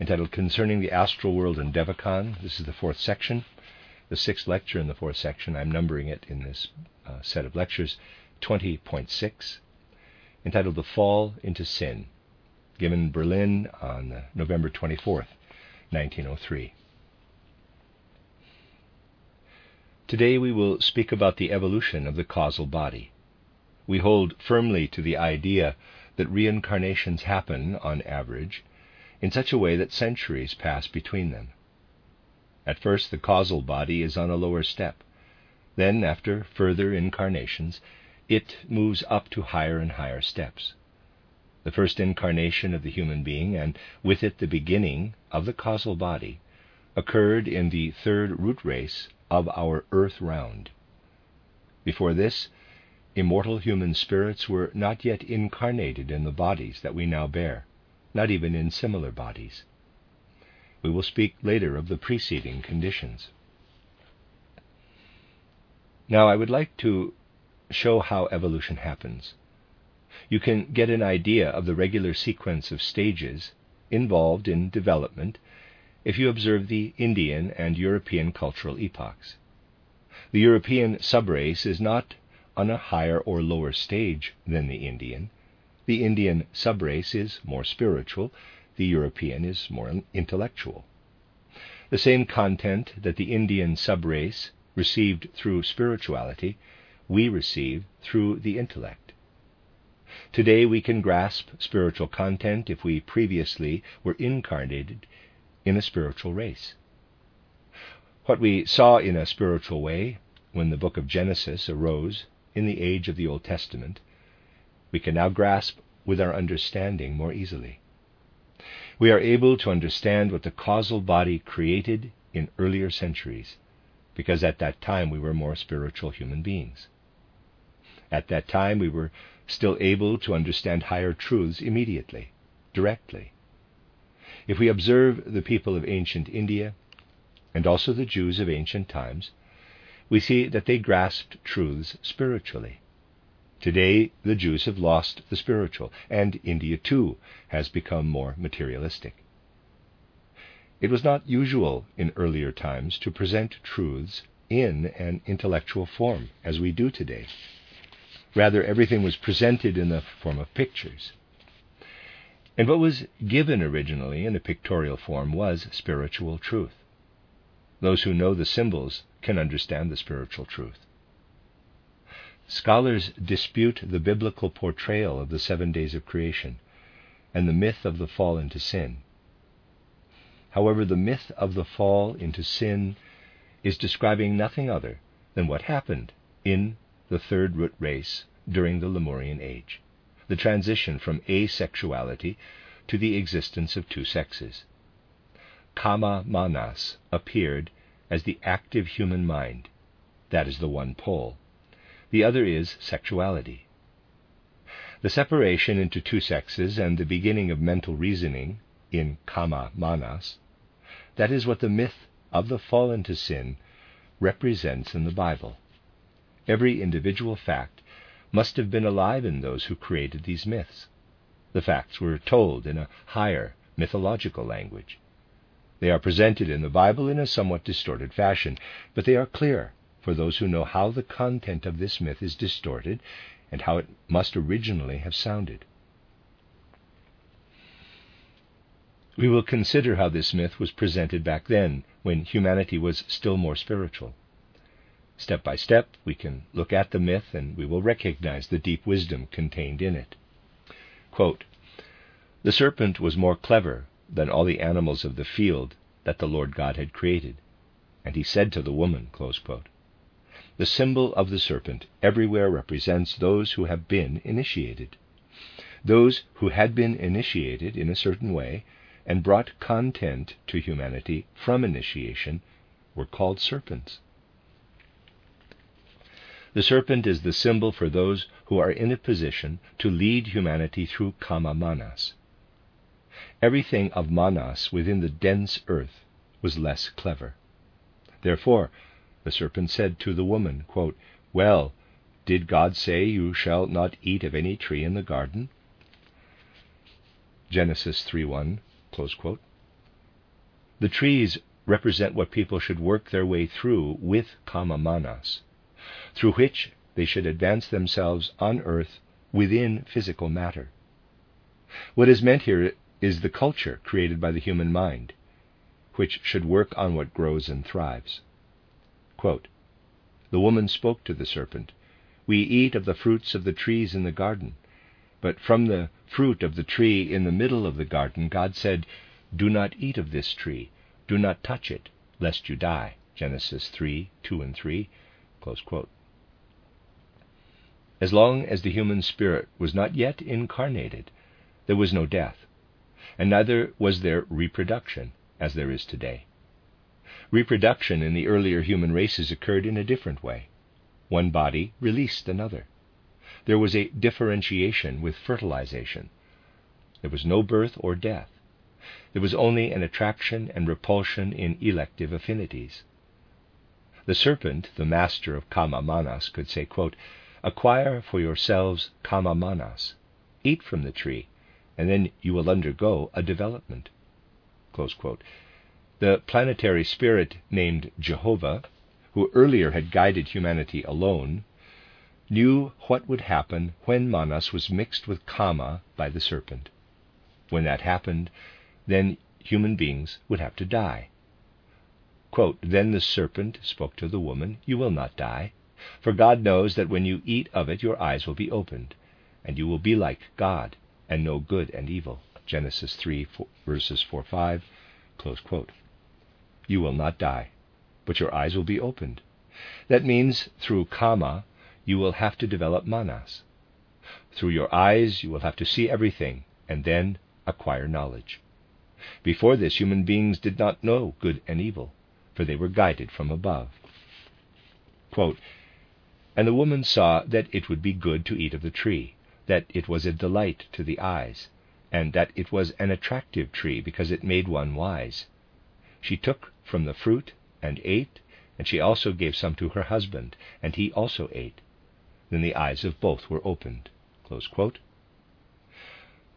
entitled Concerning the Astral World and Devachan. This is the fourth section, the sixth lecture in the fourth section. I'm numbering it in this uh, set of lectures 20.6, entitled The Fall into Sin, given in Berlin on uh, November 24th, 1903. Today we will speak about the evolution of the causal body. We hold firmly to the idea that reincarnations happen, on average, in such a way that centuries pass between them. At first, the causal body is on a lower step. Then, after further incarnations, it moves up to higher and higher steps. The first incarnation of the human being, and with it the beginning of the causal body, occurred in the third root race of our earth round. Before this, immortal human spirits were not yet incarnated in the bodies that we now bear not even in similar bodies. We will speak later of the preceding conditions. Now, I would like to show how evolution happens. You can get an idea of the regular sequence of stages involved in development if you observe the Indian and European cultural epochs. The European subrace is not on a higher or lower stage than the Indian, the Indian subrace is more spiritual, the European is more intellectual. The same content that the Indian subrace received through spirituality, we receive through the intellect. Today we can grasp spiritual content if we previously were incarnated in a spiritual race. What we saw in a spiritual way when the book of Genesis arose in the age of the Old Testament we can now grasp with our understanding more easily. We are able to understand what the causal body created in earlier centuries, because at that time we were more spiritual human beings. At that time we were still able to understand higher truths immediately, directly. If we observe the people of ancient India, and also the Jews of ancient times, we see that they grasped truths spiritually. Today, the Jews have lost the spiritual, and India too has become more materialistic. It was not usual in earlier times to present truths in an intellectual form, as we do today. Rather, everything was presented in the form of pictures. And what was given originally in a pictorial form was spiritual truth. Those who know the symbols can understand the spiritual truth. Scholars dispute the biblical portrayal of the seven days of creation and the myth of the fall into sin. However, the myth of the fall into sin is describing nothing other than what happened in the third root race during the Lemurian age the transition from asexuality to the existence of two sexes. Kama Manas appeared as the active human mind. That is the one pole the other is sexuality. The separation into two sexes and the beginning of mental reasoning in kama manas, that is what the myth of the fall into sin represents in the Bible. Every individual fact must have been alive in those who created these myths. The facts were told in a higher mythological language. They are presented in the Bible in a somewhat distorted fashion, but they are clear for those who know how the content of this myth is distorted and how it must originally have sounded. We will consider how this myth was presented back then, when humanity was still more spiritual. Step by step, we can look at the myth and we will recognize the deep wisdom contained in it. Quote, the serpent was more clever than all the animals of the field that the Lord God had created. And he said to the woman, the symbol of the serpent everywhere represents those who have been initiated. Those who had been initiated in a certain way and brought content to humanity from initiation were called serpents. The serpent is the symbol for those who are in a position to lead humanity through kama manas. Everything of manas within the dense earth was less clever. Therefore, the serpent said to the woman, Well, did God say you shall not eat of any tree in the garden? Genesis 3:1, close quote. The trees represent what people should work their way through with kama manas, through which they should advance themselves on earth within physical matter. What is meant here is the culture created by the human mind, which should work on what grows and thrives. Quote, the woman spoke to the serpent, We eat of the fruits of the trees in the garden. But from the fruit of the tree in the middle of the garden, God said, Do not eat of this tree, do not touch it, lest you die. Genesis 3 2 and 3. As long as the human spirit was not yet incarnated, there was no death, and neither was there reproduction, as there is today. Reproduction in the earlier human races occurred in a different way. One body released another. There was a differentiation with fertilization. There was no birth or death. There was only an attraction and repulsion in elective affinities. The serpent, the master of kama manas, could say, quote, Acquire for yourselves kama manas. Eat from the tree, and then you will undergo a development. The planetary spirit named Jehovah, who earlier had guided humanity alone, knew what would happen when Manas was mixed with Kama by the serpent. When that happened, then human beings would have to die. Quote, then the serpent spoke to the woman, You will not die, for God knows that when you eat of it, your eyes will be opened, and you will be like God, and know good and evil. Genesis 3, verses 4 5. Close quote you will not die, but your eyes will be opened. That means through kama, you will have to develop manas. Through your eyes, you will have to see everything and then acquire knowledge. Before this, human beings did not know good and evil, for they were guided from above. Quote, and the woman saw that it would be good to eat of the tree, that it was a delight to the eyes, and that it was an attractive tree because it made one wise. She took from the fruit and ate, and she also gave some to her husband, and he also ate. Then the eyes of both were opened.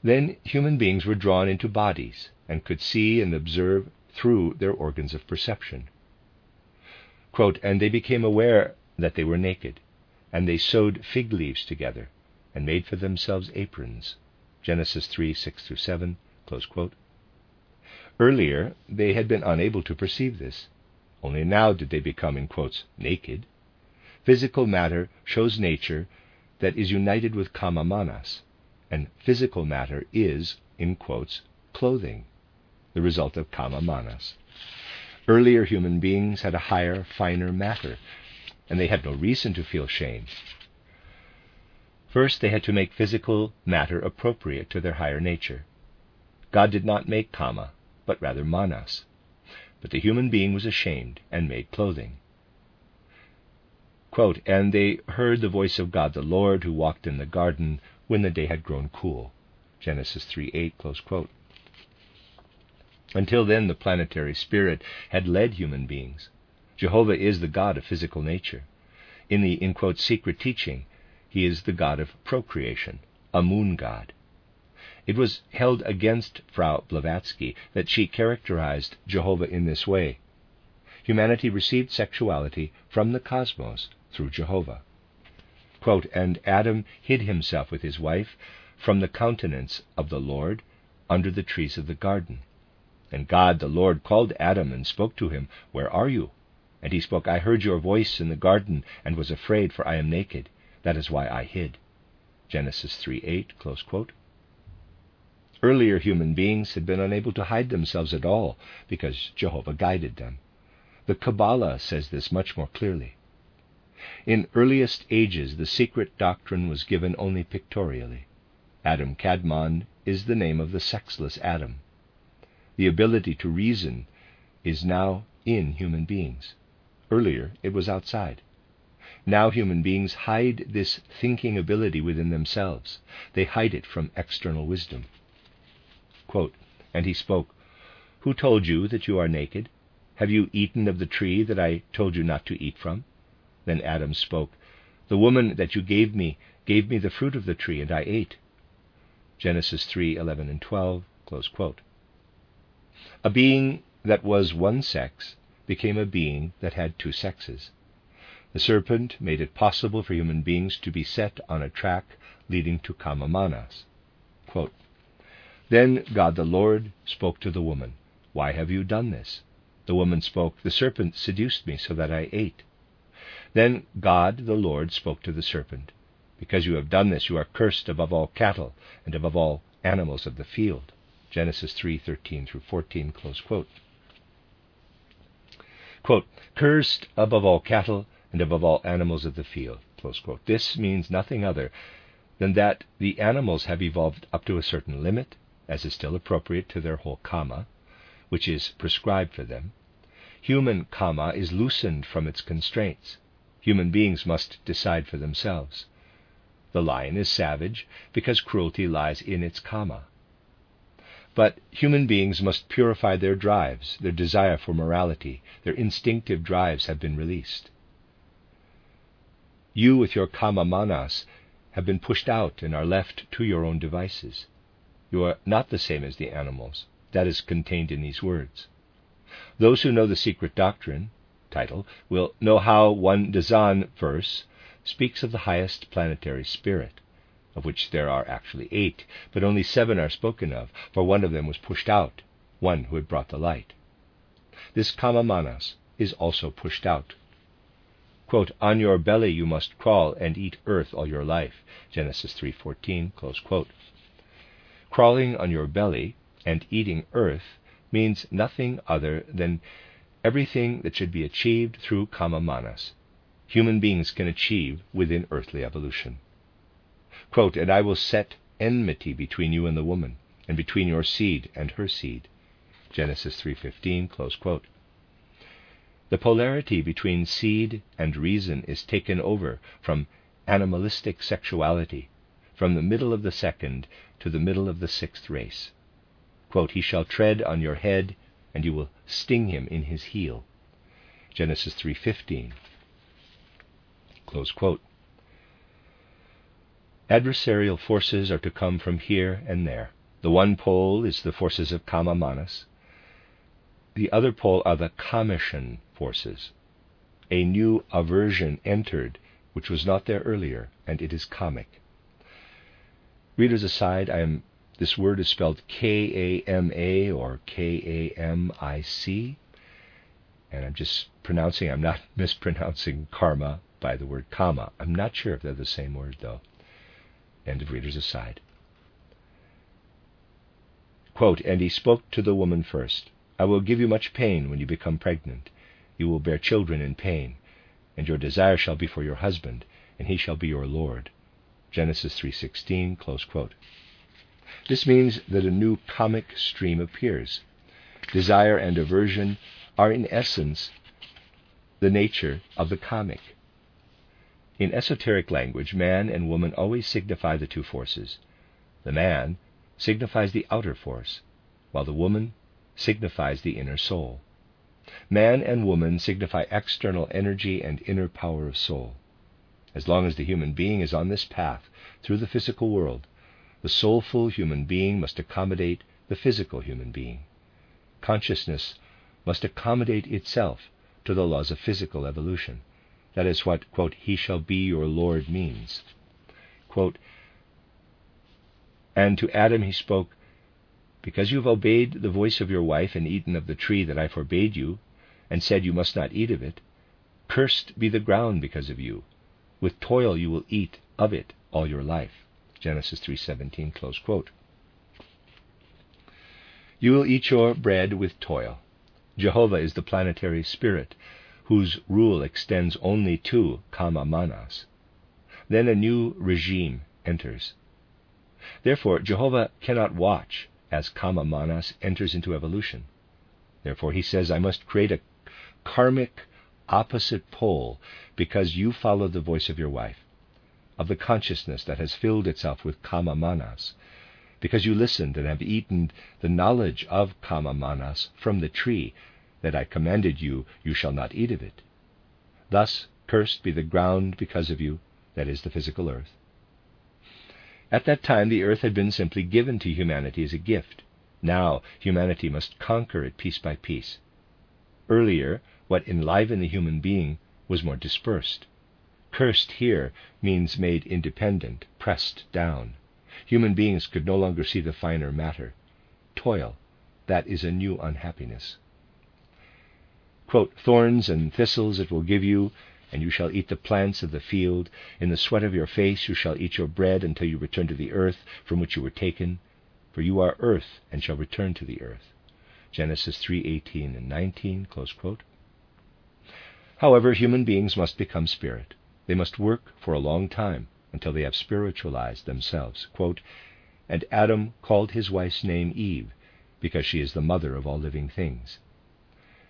Then human beings were drawn into bodies and could see and observe through their organs of perception. Quote, and they became aware that they were naked, and they sewed fig leaves together and made for themselves aprons. Genesis 3 6 through 7. Earlier, they had been unable to perceive this. Only now did they become, in quotes, naked. Physical matter shows nature that is united with kama manas, and physical matter is, in quotes, clothing, the result of kama manas. Earlier human beings had a higher, finer matter, and they had no reason to feel shame. First, they had to make physical matter appropriate to their higher nature. God did not make kama, but rather manas. But the human being was ashamed and made clothing. Quote, and they heard the voice of God the Lord who walked in the garden when the day had grown cool. Genesis 3 8, close quote. Until then, the planetary spirit had led human beings. Jehovah is the God of physical nature. In the, in quote, secret teaching, he is the God of procreation, a moon god. It was held against Frau Blavatsky that she characterized Jehovah in this way. Humanity received sexuality from the cosmos through Jehovah. Quote, and Adam hid himself with his wife from the countenance of the Lord under the trees of the garden. And God the Lord called Adam and spoke to him, Where are you? And he spoke, I heard your voice in the garden and was afraid, for I am naked. That is why I hid. Genesis 3 8, close quote. Earlier human beings had been unable to hide themselves at all because Jehovah guided them. The Kabbalah says this much more clearly. In earliest ages, the secret doctrine was given only pictorially. Adam Kadmon is the name of the sexless Adam. the ability to reason, is now in human beings. Earlier, it was outside. Now human beings hide this thinking ability within themselves. They hide it from external wisdom. Quote, and he spoke, Who told you that you are naked? Have you eaten of the tree that I told you not to eat from? Then Adam spoke, The woman that you gave me gave me the fruit of the tree, and I ate. Genesis 3 11 and 12. A being that was one sex became a being that had two sexes. The serpent made it possible for human beings to be set on a track leading to Kamamanas. Quote, then God the Lord spoke to the woman, Why have you done this? The woman spoke, The serpent seduced me so that I ate. Then God the Lord spoke to the serpent, Because you have done this, you are cursed above all cattle and above all animals of the field. Genesis 3:13 through 14. Close quote. quote. Cursed above all cattle and above all animals of the field. This means nothing other than that the animals have evolved up to a certain limit, as is still appropriate to their whole kama, which is prescribed for them. Human kama is loosened from its constraints. Human beings must decide for themselves. The lion is savage because cruelty lies in its kama. But human beings must purify their drives, their desire for morality, their instinctive drives have been released. You, with your kama manas, have been pushed out and are left to your own devices. You are not the same as the animals. That is contained in these words. Those who know the secret doctrine, title, will know how one Dzyan verse speaks of the highest planetary spirit of which there are actually eight, but only seven are spoken of, for one of them was pushed out, one who had brought the light. This Kamamanas is also pushed out. Quote, on your belly you must crawl and eat earth all your life. Genesis 3:14. Crawling on your belly and eating earth means nothing other than everything that should be achieved through Kamamanas. Human beings can achieve within earthly evolution. Quote, and I will set enmity between you and the woman, and between your seed and her seed. Genesis 3:15. Close quote. The polarity between seed and reason is taken over from animalistic sexuality, from the middle of the second to the middle of the sixth race. Quote, he shall tread on your head, and you will sting him in his heel. Genesis 3:15. Close quote. Adversarial forces are to come from here and there. The one pole is the forces of kama manas. The other pole are the kameshan forces. A new aversion entered, which was not there earlier, and it is kamic. Readers aside, am this word is spelled K A M A or K A M I C, and I'm just pronouncing. I'm not mispronouncing karma by the word kama. I'm not sure if they're the same word though. End of readers aside. Quote, and he spoke to the woman first I will give you much pain when you become pregnant. You will bear children in pain, and your desire shall be for your husband, and he shall be your lord. Genesis 3:16. Close quote. This means that a new kamic stream appears. Desire and aversion are in essence the nature of the kamic. In esoteric language, man and woman always signify the two forces. The man signifies the outer force, while the woman signifies the inner soul. Man and woman signify external energy and inner power of soul. As long as the human being is on this path through the physical world, the soulful human being must accommodate the physical human being. Consciousness must accommodate itself to the laws of physical evolution. That is what, quote, he shall be your Lord means. Quote, and to Adam he spoke, Because you have obeyed the voice of your wife and eaten of the tree that I forbade you, and said you must not eat of it, cursed be the ground because of you. With toil you will eat of it all your life. Genesis 3:17 close quote. You will eat your bread with toil. Jehovah is the planetary spirit whose rule extends only to kama manas. Then a new regime enters. Therefore, Jehovah cannot watch as kama manas enters into evolution. Therefore, he says, I must create a karmic opposite pole because you follow the voice of your wife, of the consciousness that has filled itself with kama manas, because you listened and have eaten the knowledge of kama manas from the tree that I commanded you, you shall not eat of it. Thus, cursed be the ground because of you, that is, the physical earth. At that time, the earth had been simply given to humanity as a gift. Now, humanity must conquer it piece by piece. Earlier, what enlivened the human being was more dispersed. Cursed here means made independent, pressed down. Human beings could no longer see the finer matter. Toil, that is a new unhappiness. Quote, Thorns and thistles it will give you, and you shall eat the plants of the field. In the sweat of your face you shall eat your bread until you return to the earth from which you were taken, for you are earth and shall return to the earth. Genesis 3:18 and 19. However, human beings must become spirit. They must work for a long time until they have spiritualized themselves. Quote, and Adam called his wife's name Eve, because she is the mother of all living things.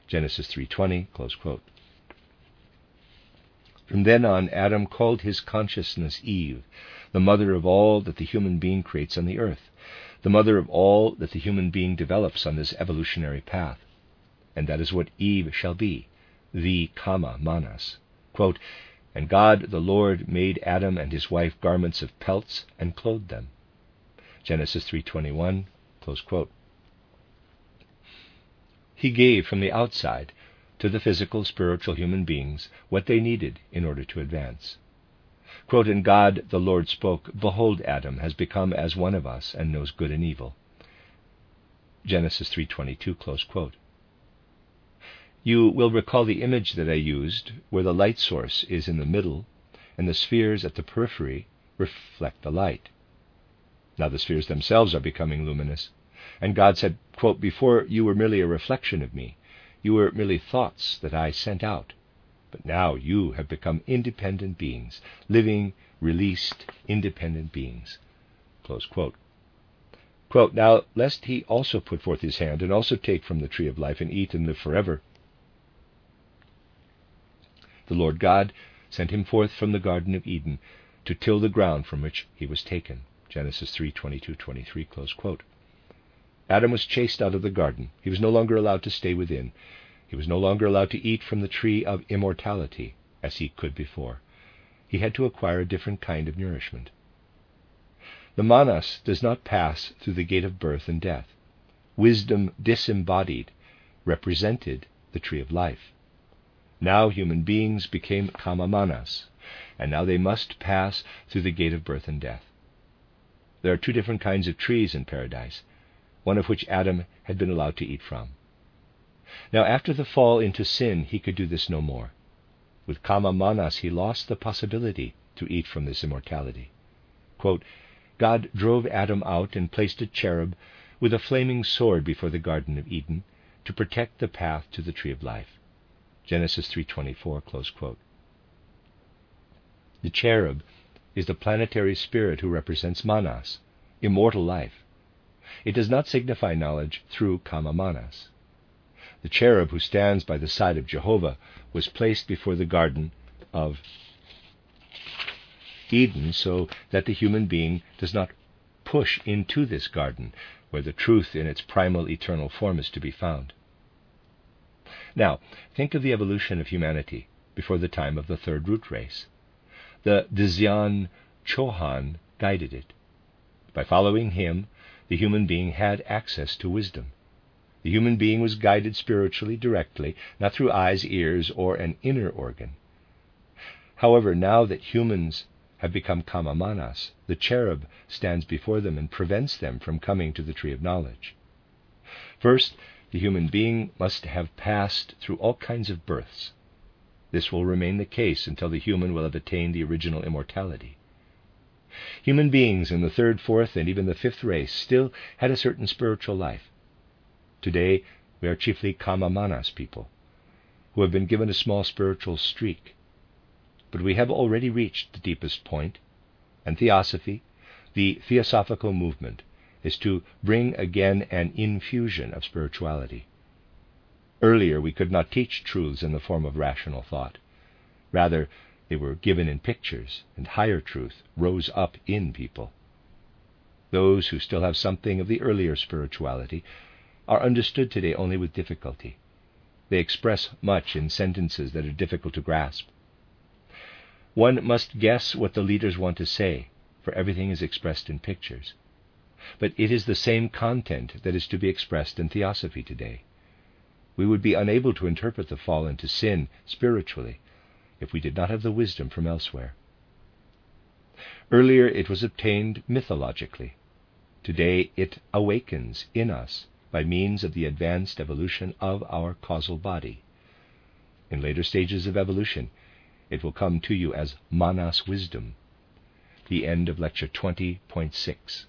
Genesis 3:20. From then on, Adam called his consciousness Eve, the mother of all that the human being creates on the earth, the mother of all that the human being develops on this evolutionary path. And that is what Eve shall be the Kama Manas. Quote, and God the Lord made Adam and his wife garments of pelts and clothed them. Genesis 3:21. Close. He gave from the outside to the physical, spiritual human beings what they needed in order to advance. Quote, and God the Lord spoke, Behold, Adam has become as one of us and knows good and evil. Genesis 3:22. You will recall the image that I used, where the light source is in the middle and the spheres at the periphery reflect the light. Now the spheres themselves are becoming luminous. And God said, quote, Before you were merely a reflection of me, you were merely thoughts that I sent out. But now you have become independent beings, living, released, independent beings. Quote. Quote, now, lest he also put forth his hand and also take from the tree of life and eat and live forever, the Lord God sent him forth from the Garden of Eden to till the ground from which he was taken. Genesis 3:22-23. Adam was chased out of the garden. He was no longer allowed to stay within. He was no longer allowed to eat from the tree of immortality as he could before. He had to acquire a different kind of nourishment. The manas does not pass through the gate of birth and death. Wisdom disembodied represented the tree of life. Now human beings became kamamanas, and now they must pass through the gate of birth and death. There are two different kinds of trees in paradise, one of which Adam had been allowed to eat from. Now, after the fall into sin, he could do this no more. With kama manas, he lost the possibility to eat from this immortality. Quote, God drove Adam out and placed a cherub with a flaming sword before the Garden of Eden to protect the path to the tree of life. Genesis 3:24 close quote. The cherub is the planetary spirit who represents manas, immortal life. It does not signify knowledge through kama manas. The cherub who stands by the side of Jehovah was placed before the garden of Eden so that the human being does not push into this garden where the truth in its primal eternal form is to be found. Now, think of the evolution of humanity before the time of the third root race. The Dhyan Chohan guided it. By following him, the human being had access to wisdom. The human being was guided spiritually directly, not through eyes, ears, or an inner organ. However, now that humans have become kamamanas, the cherub stands before them and prevents them from coming to the tree of knowledge. First, the human being must have passed through all kinds of births. This will remain the case until the human will have attained the original immortality. Human beings in the third, fourth, and even the fifth race still had a certain spiritual life. Today, we are chiefly kama manas people, who have been given a small spiritual streak. But we have already reached the deepest point, and theosophy, the theosophical movement, is to bring again an infusion of spirituality. Earlier, we could not teach truths in the form of rational thought. Rather, they were given in pictures, and higher truth rose up in people. Those who still have something of the earlier spirituality are understood today only with difficulty. They express much in sentences that are difficult to grasp. One must guess what the leaders want to say, for everything is expressed in pictures. But it is the same content that is to be expressed in theosophy today. We would be unable to interpret the fall into sin spiritually if we did not have the wisdom from elsewhere. Earlier it was obtained mythologically. Today it awakens in us by means of the advanced evolution of our causal body. In later stages of evolution, it will come to you as manas wisdom. The end of lecture 20.6.